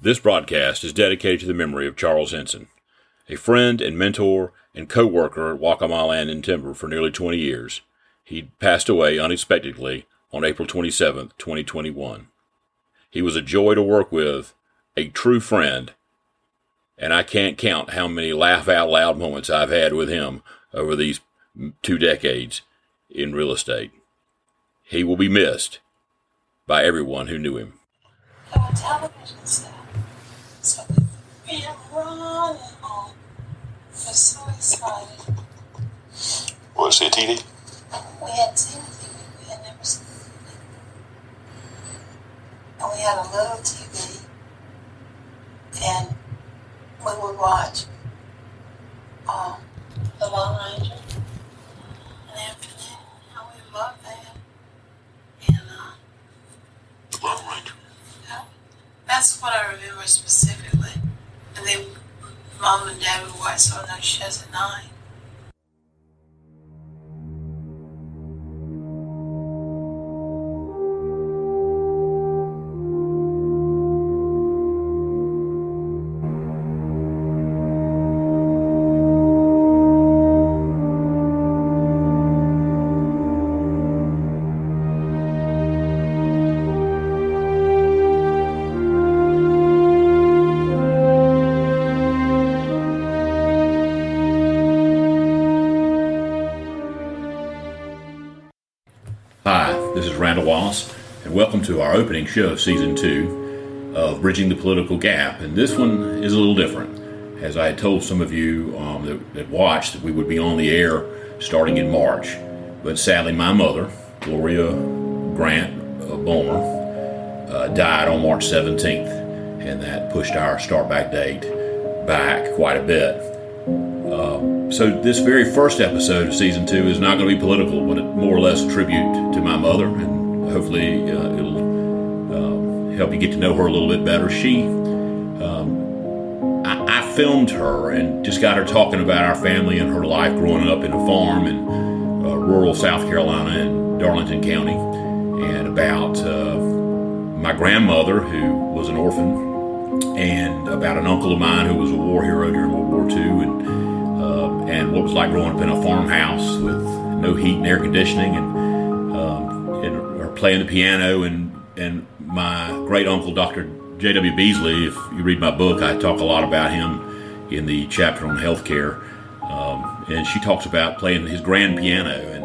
This broadcast is dedicated to the memory of Charles Henson, a friend and mentor and co worker at Waccamaw Land and Timber for nearly 20 years. He passed away unexpectedly on April 27, 2021. He was a joy to work with, a true friend, and I can't count how many laugh out loud moments I've had with him over these two decades in real estate. He will be missed by everyone who knew him. television set. So we. We're so excited. Was it TV? We had TV. We had never seen TV. And we had a little TV. And we would watch um, The Lone Ranger. And after that, how we loved that. And uh, The Lone Ranger. yeah, that's what I remember specifically. And then mom and dad would Southern Night shows at night. Hi, this is Randal Wallace, and welcome to our opening show of season two of Bridging the Political Gap. And this one is a little different. As I had told some of you um, that, that watched, that we would be on the air starting in March. But sadly, my mother, Gloria Grant uh, Bulmer, uh, died on March 17th, and that pushed our start back date back quite a bit. So this very first episode of season two is not going to be political, but more or less a tribute to my mother, and hopefully uh, it'll um, help you get to know her a little bit better. She, um, I, I filmed her and just got her talking about our family and her life growing up in a farm in uh, rural South Carolina in Darlington County, and about uh, my grandmother who was an orphan, and about an uncle of mine who was a war hero during World War II, and uh, and what was like growing up in a farmhouse with no heat and air conditioning, and, um, and or playing the piano, and and my great uncle, Dr. J.W. Beasley. If you read my book, I talk a lot about him in the chapter on healthcare, um, and she talks about playing his grand piano and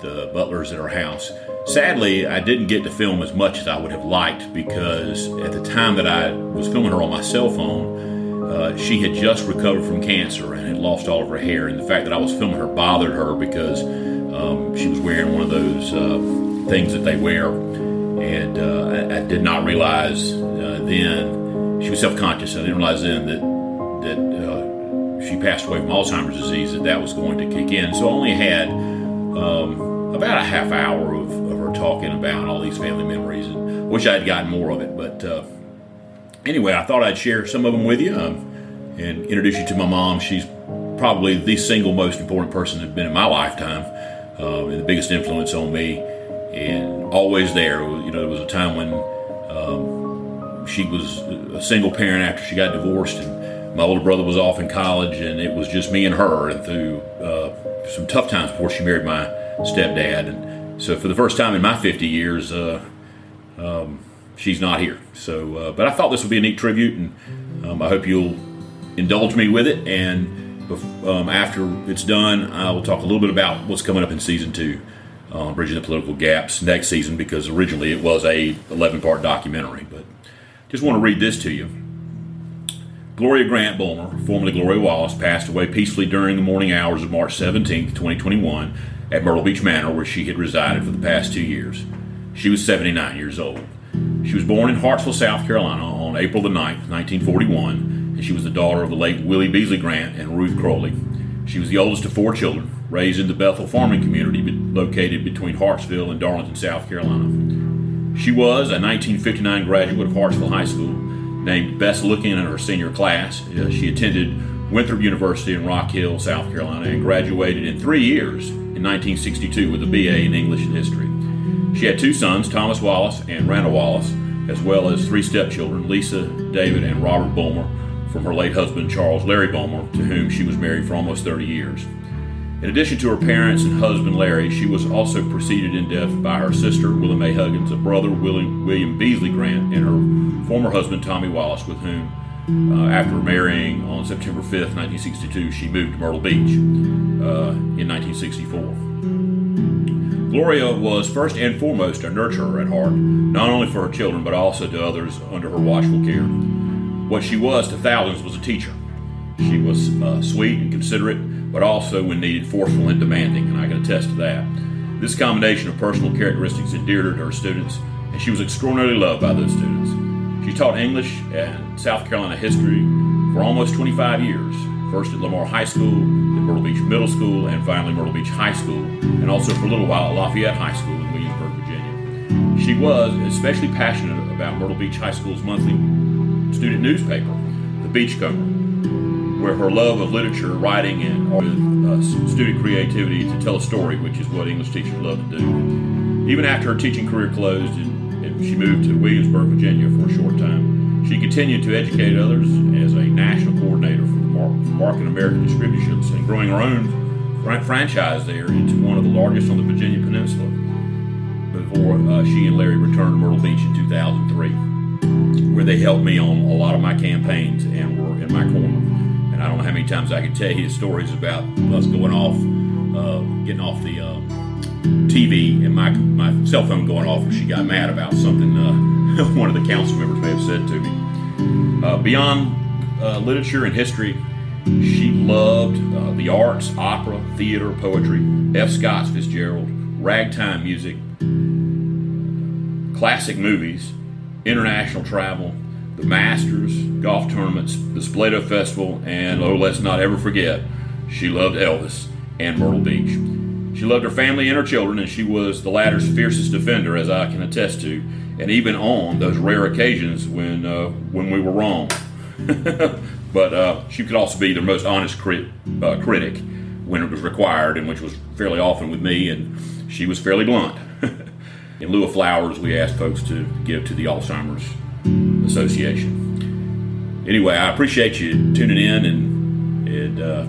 the butlers at her house. Sadly, I didn't get to film as much as I would have liked because at the time that I was filming her on my cell phone, uh, she had just recovered from cancer and had lost all of her hair. And the fact that I was filming her bothered her because um, she was wearing one of those uh, things that they wear. And uh, I, I did not realize uh, then, she was self conscious. I didn't realize then that, that uh, she passed away from Alzheimer's disease, that that was going to kick in. So I only had um, about a half hour of, of her talking about all these family memories. And wish I had gotten more of it. But anyway, I thought I'd share some of them with you um, and introduce you to my mom. She's probably the single most important person that's been in my lifetime um, and the biggest influence on me, and always there. You know, there was a time when um, she was a single parent after she got divorced, and my older brother was off in college, and it was just me and her. And through uh, some tough times before she married my stepdad, and so for the first time in my 50 years. Uh, she's not here. So, uh, but I thought this would be a neat tribute, and um, I hope you'll indulge me with it. And um, after it's done, I will talk a little bit about what's coming up in season two, uh, bridging the political gaps next season, because originally it was a 11 part documentary. But just want to read this to you. Gloria Grant Bulmer, formerly Gloria Wallace, passed away peacefully during the morning hours of March 17, 2021, at Myrtle Beach Manor, where she had resided for the past two years. She was 79 years old. She was born in Hartsville, South Carolina on April the 9th, 1941, and she was the daughter of the late Willie Beasley Grant and Ruth Crowley. She was the oldest of four children, raised in the Bethel farming community located between Hartsville and Darlington, South Carolina. She was a 1959 graduate of Hartsville High School, named best looking in her senior class. Uh, she attended Winthrop University in Rock Hill, South Carolina, and graduated in three years in 1962 with a BA in English and History. She had two sons, Thomas Wallace and Randal Wallace, as well as three stepchildren, Lisa, David, and Robert Bulmer, from her late husband, Charles Larry Bulmer, to whom she was married for almost 30 years. In addition to her parents and husband Larry, she was also preceded in death by her sister, Willa Mae Huggins, a brother, William, William Beasley Grant, and her former husband, Tommy Wallace, with whom, uh, after marrying on September 5th, 1962, she moved to Myrtle Beach uh, in 1964. Gloria was first and foremost a nurturer at heart, not only for her children, but also to others under her watchful care. What she was to thousands was a teacher. She was uh, sweet and considerate but also, when needed, forceful and demanding, and I can attest to that. This combination of personal characteristics endeared her to her students, and she was extraordinarily loved by those students. She taught English and South Carolina history for almost 25 years, first at Lamar High School, then Myrtle Beach Middle School, and finally Myrtle Beach High School, and also for a little while at Lafayette High School in Williamsburg, Virginia. She was especially passionate about Myrtle Beach High School's monthly student newspaper, The Beachcomber where her love of literature, writing, and uh, student creativity to tell a story, which is what English teachers love to do. Even after her teaching career closed and, and she moved to Williamsburg, Virginia for a short time, she continued to educate others as a national coordinator for Market American Distributions and growing our own franchise there into one of the largest on the Virginia Peninsula before uh, she and Larry returned to Myrtle Beach in 2003, where they helped me on a lot of my campaigns and were in my corner. And I don't know how many times I could tell you stories about us going off, uh, getting off the uh, TV and my, my cell phone going off when she got mad about something uh, one of the council members may have said to me. Uh, beyond uh, literature and history, she loved uh, the arts, opera, theater, poetry, F. Scott Fitzgerald, ragtime music, classic movies, international travel, the Masters, golf tournaments, the Spoleto Festival, and oh, let's not ever forget, she loved Elvis and Myrtle Beach. She loved her family and her children, and she was the latter's fiercest defender, as I can attest to, and even on those rare occasions when uh, when we were wrong. but uh, she could also be the most honest crit, uh, critic when it was required, and which was fairly often with me, and she was fairly blunt. In lieu of flowers, we asked folks to give to the Alzheimer's Association. Anyway, I appreciate you tuning in, and, and uh,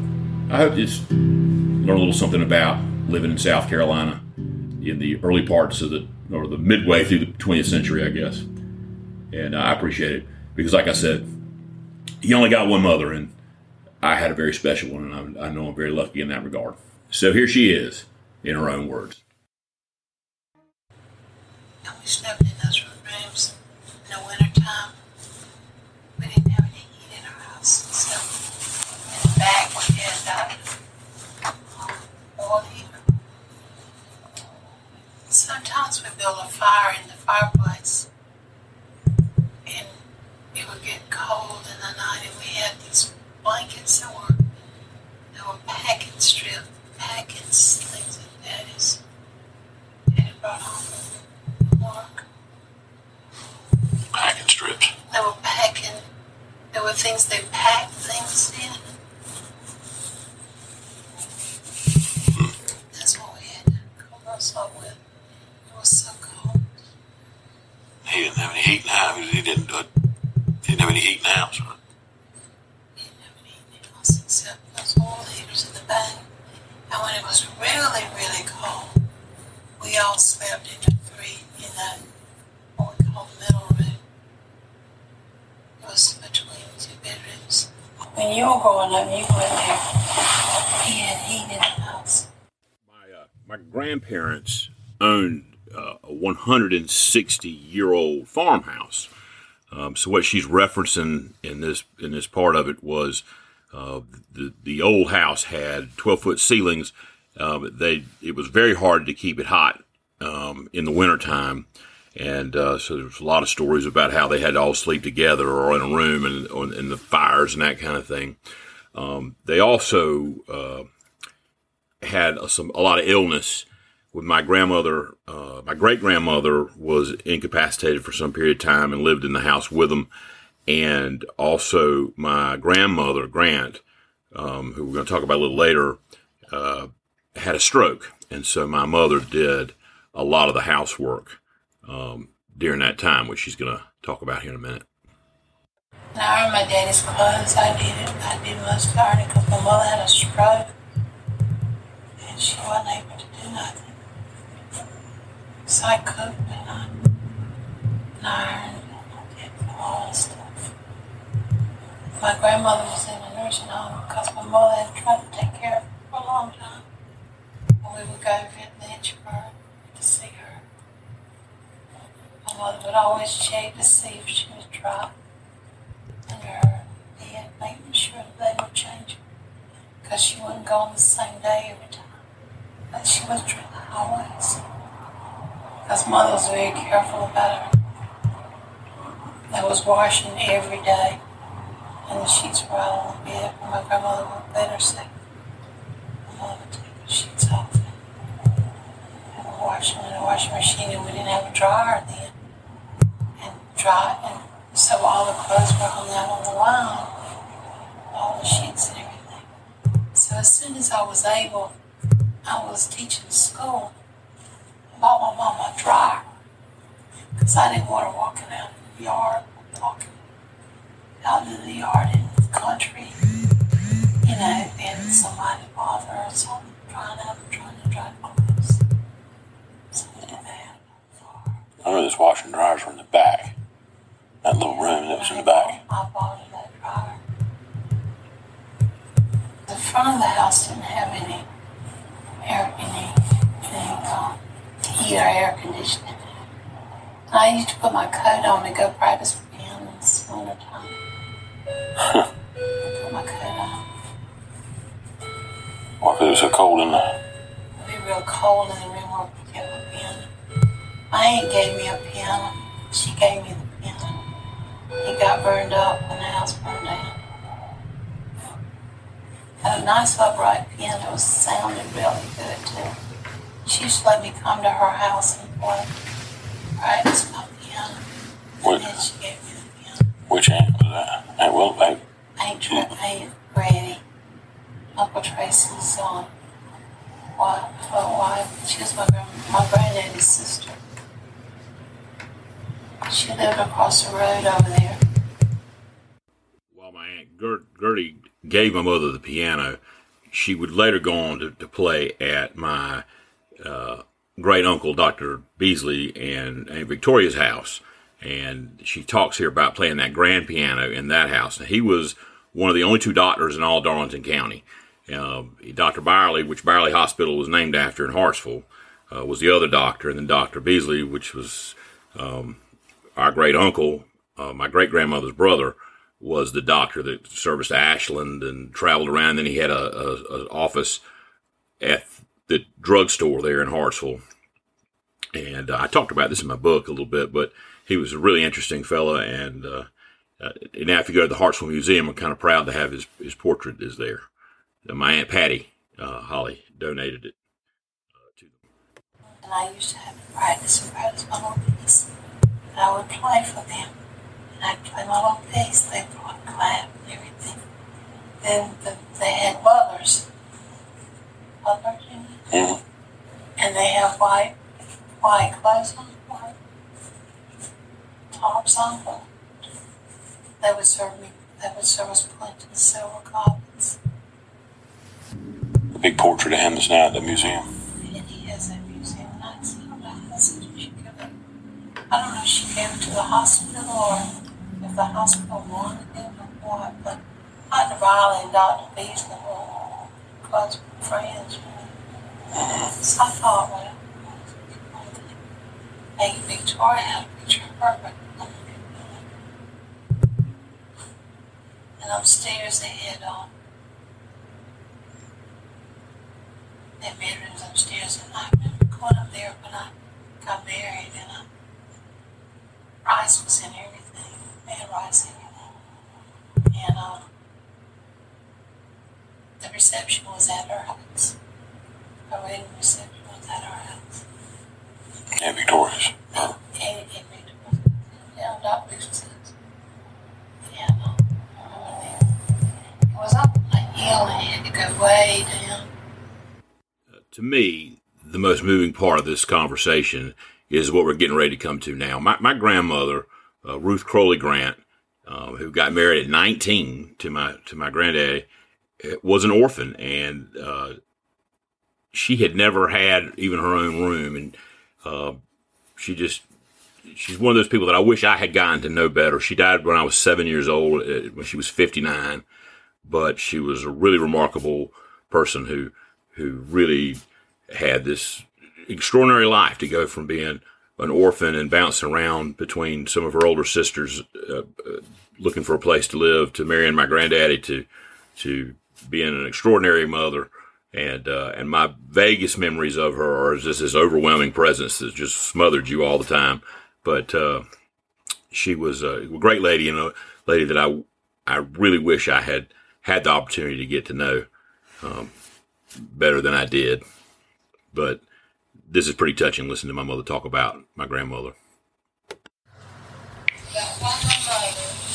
I hope you just learn a little something about living in South Carolina in the early parts of the or the midway through the 20th century, I guess. And uh, I appreciate it because, like I said, you only got one mother, and I had a very special one, and I, I know I'm very lucky in that regard. So here she is in her own words. Sometimes we build a fire in the fireplace and it would get cold in the night and we had these blankets that were that were packing strip packing things that daddy's daddy brought home from work. Packing strips. They were packing there were things they packed things in. That's what we had to cover us up with. It was so cold. He didn't have any heat now. He didn't. Uh, he didn't have any heat now. So. We didn't have anything else except those oil heaters in the back. And when it was really, really cold, we all three in that what we call the middle room. It was between two bedrooms. When you were growing up, you there. He the house. My uh, my grandparents owned uh, a 160 year old farmhouse. Um, so what she's referencing in this in this part of it was uh, the the old house had 12 foot ceilings. Um, they it was very hard to keep it hot um, in the wintertime. And uh, so there's a lot of stories about how they had to all sleep together or in a room and, and the fires and that kind of thing. Um, they also uh, had some a lot of illness with my grandmother, uh, my great grandmother was incapacitated for some period of time and lived in the house with them. And also my grandmother, Grant, um, who we're going to talk about a little later, uh, had a stroke. And so my mother did a lot of the housework um, during that time, which she's going to talk about here in a minute. And I earned my daddy's clothes. I did it. I did most it because my mother had a stroke. And she wasn't able to do nothing. So I cooked and I, and I and I did all that stuff. My grandmother was in a nursing home because my mother had tried to take care of her for a long time. And we would go visit Lynchburg to see her. My mother would always check to see if she was dry under her bed, making sure that they would change her. Because she wouldn't go on the same day every time. But she was dry always. Because mother was very careful about her. They was washing every day. And the sheets were all on the bed my grandmother would let her sleep. My mother would take the sheets off and wash them in the washing machine and we didn't have a dryer then. And dry and so all the clothes were hung out on the line. All the sheets and everything. So as soon as I was able, I was teaching school. I bought my mom a dryer. Because I didn't want her walking out in the yard, walking out in the yard in the country. You know, and somebody bother her or something, put my coat on to go practice for piano in the wintertime. I put my coat on. Why, 'cause it was so cold in there. It'd be real cold in the room where we kept my piano. My aunt gave me a piano. She gave me the piano. It got burned up when the house burned down. Had a nice upright piano. It sounded really good too. She used to let me come to her house and play, practice my piano. What? And then she gave me the piano. Which aunt was that? Aunt Willoughby. Aunt, Tra- Aunt Grady, Uncle Tracy's um, wife, well, wife. She was my grand, my granddaddy's sister. She lived across the road over there. While my aunt Gert, Gertie gave my mother the piano, she would later go on to, to play at my uh, great uncle Dr. Beasley and Aunt Victoria's house, and she talks here about playing that grand piano in that house. And he was one of the only two doctors in all Darlington County. Uh, Dr. Byerly, which Byerly Hospital was named after in Hartsville, uh, was the other doctor, and then Dr. Beasley, which was um, our great uncle, uh, my great grandmother's brother, was the doctor that serviced Ashland and traveled around. Then he had a, a, a office at the drugstore there in Hartsville. And uh, I talked about this in my book a little bit, but he was a really interesting fella. And uh, uh, now, if you go to the Hartsville Museum, I'm kind of proud to have his, his portrait is there. Uh, my aunt Patty uh, Holly donated it to them. And I used to have practice and practice my little piece. And I would play for them. And I'd play my little piece. They would clap and everything. Then the, they had butlers. Butlers, you know? Mhm. And they have white, white clothes on, white tops on, they would serve me, they would serve us plenty of silver coffins. The big portrait of him is now at the museum. And he has that museum nights and nights. She. I don't know if she gave it to the hospital or if the hospital wanted it or what, but Dr. Byerly and Dr. Beasley were close friends. So I thought, well, maybe Victoria picture but and upstairs they had um, their bedrooms upstairs, and I remember going up there when I got married, and uh, rice was in everything. Had rice in everything, and um, the reception was at her house. Her wedding reception was at her house. Aunt Victoria's. And, and, and Victor was down Doc Beasley's house. And um, I remember then. It was up on a hill, and had to go way down. to me, the most moving part of this conversation is what we're getting ready to come to now. My, my grandmother, uh, Ruth Crowley Grant, uh, who got married at 19 to my to my granddaddy, uh, was an orphan, and uh, she had never had even her own room, and uh, she just she's one of those people that I wish I had gotten to know better. She died when I was seven years old, uh, when she was 59, but she was a really remarkable person who who really had this extraordinary life to go from being an orphan and bouncing around between some of her older sisters, uh, uh, looking for a place to live, to marrying my granddaddy, to to being an extraordinary mother. And uh, and my vaguest memories of her are just this overwhelming presence that just smothered you all the time. But uh, she was a great lady and a lady that I I really wish I had had the opportunity to get to know um, better than I did. But this is pretty touching. Listening to my mother talk about my grandmother. Mother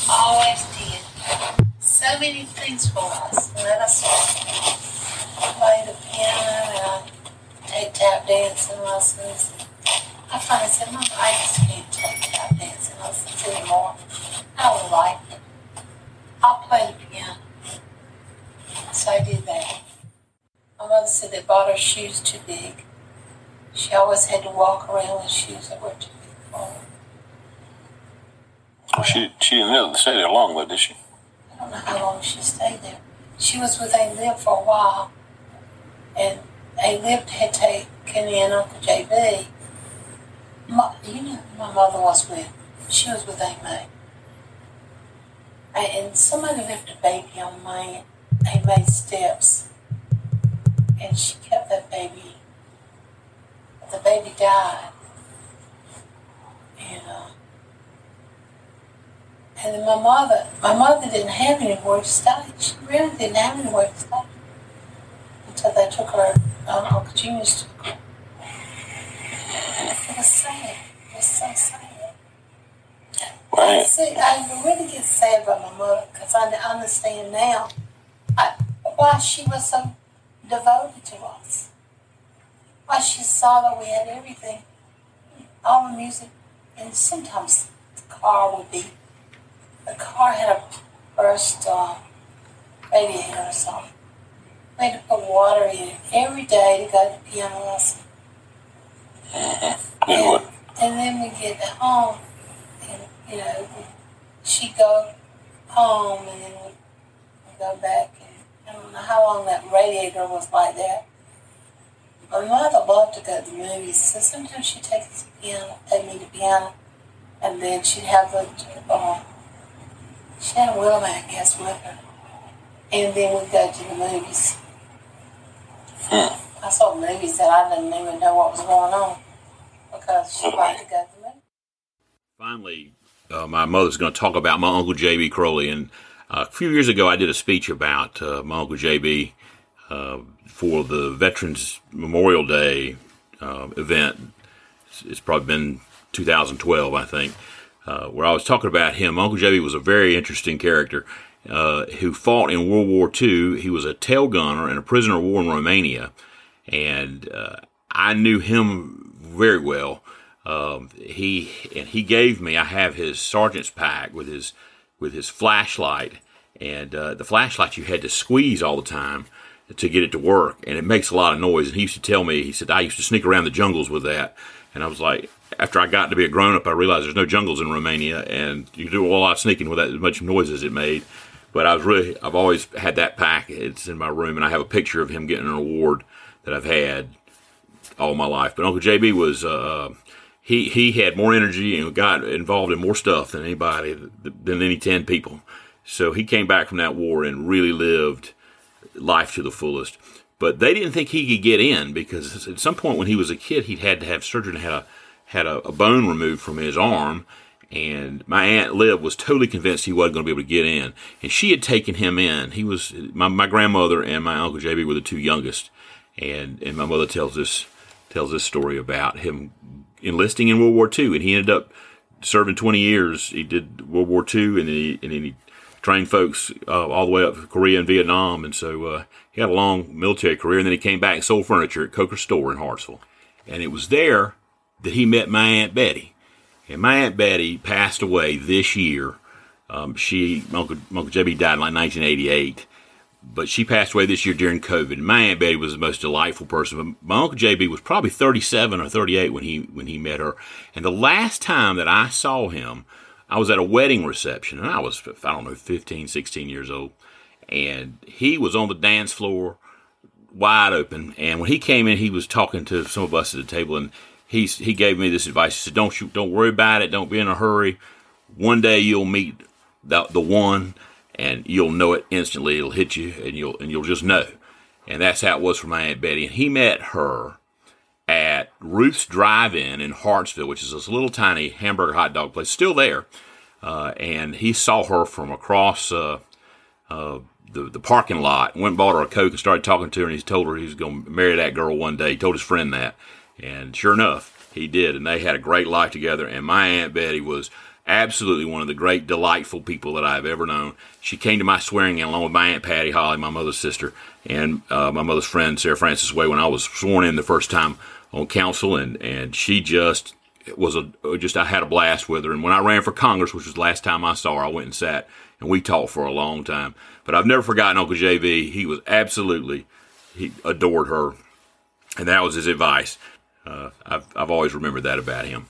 always did so many things for us. Let us play the piano and I take tap dancing lessons. I finally said, Mom, I just can't take tap dancing lessons anymore. I would like it. I'll play the piano. So I did that. My mother said they bought her shoes too big. She always had to walk around with shoes that were too big for her. Well, she she didn't stay there long, though, did she? I don't know how long she stayed there. She was with A Lib for a while, and A Lib had taken in Uncle JB. My, you know who my mother was with? She was with A May. And somebody left a baby on my A May steps, and she kept that baby. The baby died, and uh, and then my mother, my mother didn't have anywhere to stay. She really didn't have anywhere to stay until they took her. Um, Uncle Junior's took her. It was sad. It was so sad. I, Right. see, I really get sad about my mother because I understand now I, why she was so devoted to us. Why she saw that we had everything, all the music, and sometimes the car would be the car had a burst uh, radiator or something. We had to put water in it every day to go to the piano lesson. Then And, and then we get home, and you know, she'd go home, and then we go back. And I don't know how long that radiator was like that. My mother loved to go to the movies, so sometimes she'd take us to piano, take me to piano, and then she'd have the uh, she had a Willamette guest with her. And then we'd go to the movies. I saw movies that I didn't even know what was going on because she liked to go to the movies. Finally, uh, my mother's going to talk about my uncle J.B. Crowley. And uh, a few years ago, I did a speech about uh, my uncle J.B. Uh, for the Veterans Memorial Day uh, event. It's, it's probably been 2012, I think, uh, where I was talking about him. Uncle J.B. was a very interesting character uh, who fought in World War II. He was a tail gunner and a prisoner of war in Romania. And uh, I knew him very well. Um, he and he gave me. I have his sergeant's pack with his with his flashlight, and uh, the flashlight you had to squeeze all the time to get it to work, and it makes a lot of noise. And he used to tell me, he said, I used to sneak around the jungles with that, and I was like, after I got to be a grown up, I realized there's no jungles in Romania, and you do a lot of sneaking with that as much noise as it made. But I was really, I've always had that pack. It's in my room, and I have a picture of him getting an award that I've had all my life. But Uncle JB was uh, he he had more energy and got involved in more stuff than anybody than any ten people. So he came back from that war and really lived life to the fullest. But they didn't think he could get in because at some point when he was a kid, he'd had to have surgery and had a had a, a bone removed from his arm. And my aunt Liv was totally convinced he wasn't going to be able to get in, and she had taken him in. He was my, my grandmother and my uncle JB were the two youngest, and and my mother tells this tells this story about him enlisting in World War II, and he ended up serving 20 years. He did World War II, and he and then he trained folks uh, all the way up to Korea and Vietnam, and so uh, he had a long military career. And then he came back and sold furniture at Coker's store in Hartsville, and it was there that he met my Aunt Betty. And my Aunt Betty passed away this year. Um, she, Uncle, Uncle JB died in like 1988, but she passed away this year during COVID. And my Aunt Betty was the most delightful person. But my Uncle JB was probably 37 or 38 when he, when he met her. And the last time that I saw him, I was at a wedding reception and I was, I don't know, 15, 16 years old. And he was on the dance floor wide open. And when he came in, he was talking to some of us at the table, and he he gave me this advice. He said, "Don't you don't worry about it. Don't be in a hurry. One day you'll meet the the one, and you'll know it instantly. It'll hit you, and you'll and you'll just know." And that's how it was for my aunt Betty. And he met her at Ruth's Drive-In in Hartsville, which is this little tiny hamburger hot dog place, still there. Uh, and he saw her from across uh, uh, the, the parking lot, went and bought her a Coke and started talking to her. And he told her he was going to marry that girl one day. He told his friend that. And sure enough, he did. And they had a great life together. And my Aunt Betty was absolutely one of the great, delightful people that I've ever known. She came to my swearing in along with my Aunt Patty Holly, my mother's sister, and uh, my mother's friend, Sarah Frances Way, when I was sworn in the first time on council. And, and she just was a, just, I had a blast with her. And when I ran for Congress, which was the last time I saw her, I went and sat and we talked for a long time. But I've never forgotten Uncle JB. He was absolutely, he adored her. And that was his advice. Uh, I've, I've always remembered that about him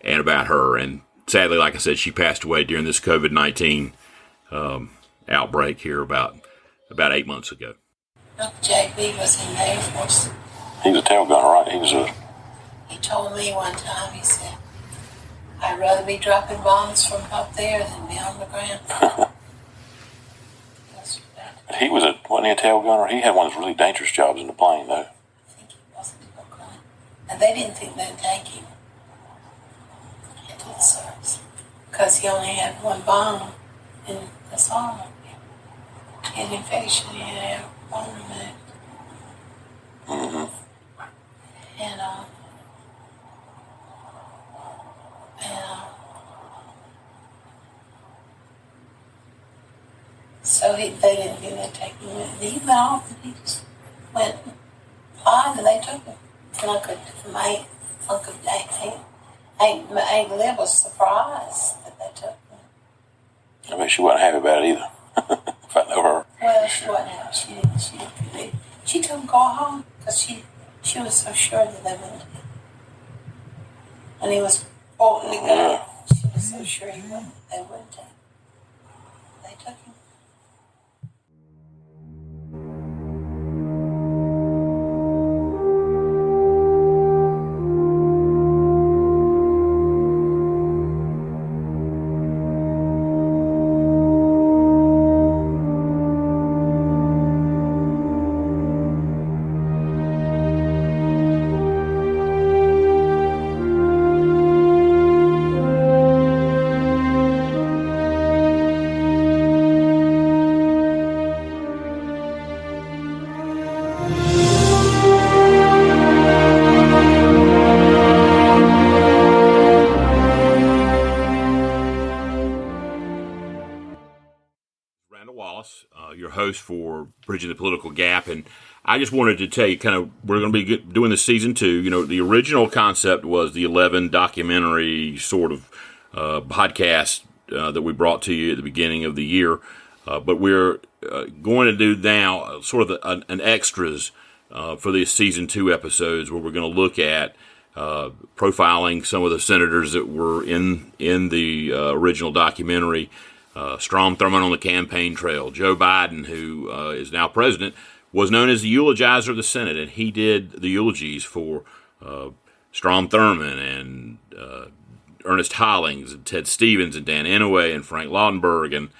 and about her. And sadly, like I said, she passed away during this COVID 19 um, outbreak here about about eight months ago. Uncle JB was in the Air Force. He was a tail gunner, right? He was a. He told me one time, he said, I'd rather be dropping bombs from up there than be on the ground. That's. He was a wasn't he a tail gunner? He had one of those really dangerous jobs in the plane, though. I think he wasn't a gun. And they didn't think they'd take him into the service because he only had one bomb in his arm. Had infection, he had a bone removed. Mm-hmm. And, uh, and, uh, so he, they didn't think they'd take him. He went off and he just went fine and they took him. And Uncle, my Uncle Aunt, Aunt, my Aunt Liv was surprised that they took him. I bet she wasn't happy about it either. if I know her. Well, she wasn't happy. She didn't, she didn't believe. She told him go home because she, she was so sure that they wouldn't. When he was bolting to go, she was so sure he wouldn't, they wouldn't. They took him. Randal Wallace, uh, your host for Bridging the Political Gap, and I just wanted to tell you, kind of, we're going to be doing this season two. You know, the original concept was the eleven documentary sort of uh, podcast uh, that we brought to you at the beginning of the year, uh, but we're uh, going to do now uh, sort of an, an extras for these season two episodes, where we're going to look at. Profiling some of the senators that were in in the original documentary, Strom Thurmond on the campaign trail. Joe Biden, who uh, is now president, was known as the eulogizer of the Senate, and he did the eulogies for uh, Strom Thurmond and uh, Ernest Hollings and Ted Stevens and Dan Inouye and Frank Lautenberg and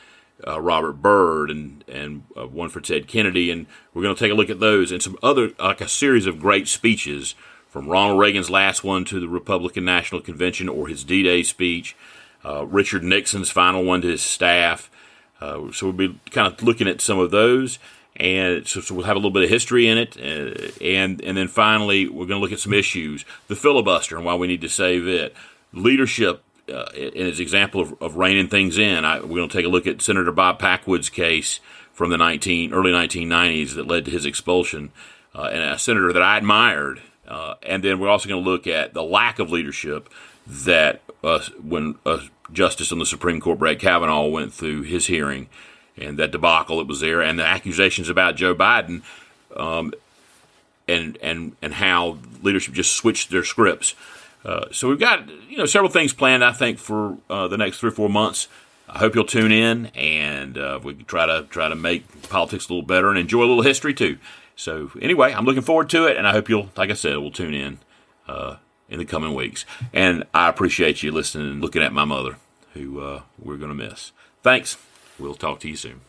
uh, Robert Byrd and and uh, one for Ted Kennedy, and we're going to take a look at those and some other like a series of great speeches from Ronald Reagan's last one to the Republican National Convention or his D-Day speech, uh, Richard Nixon's final one to his staff. Uh, so we'll be kind of looking at some of those, and so, so we'll have a little bit of history in it, uh, and and then finally we're going to look at some issues, the filibuster and why we need to save it, leadership uh, in its example of, of reining things in. I, we're going to take a look at Senator Bob Packwood's case from the 19 early 1990s that led to his expulsion, uh, and a senator that I admired. Uh, and then we're also going to look at the lack of leadership that when Justice on the Supreme Court Brett Kavanaugh went through his hearing and that debacle that was there, and the accusations about Joe Biden, um, and and and how leadership just switched their scripts. Uh, so we've got you know several things planned. I think for uh, the next three or four months. I hope you'll tune in, and uh, we can try to try to make politics a little better and enjoy a little history too. So anyway, I'm looking forward to it, and I hope you'll, like I said, we'll tune in uh, in the coming weeks. And I appreciate you listening and looking at my mother, who uh, we're going to miss. Thanks. We'll talk to you soon.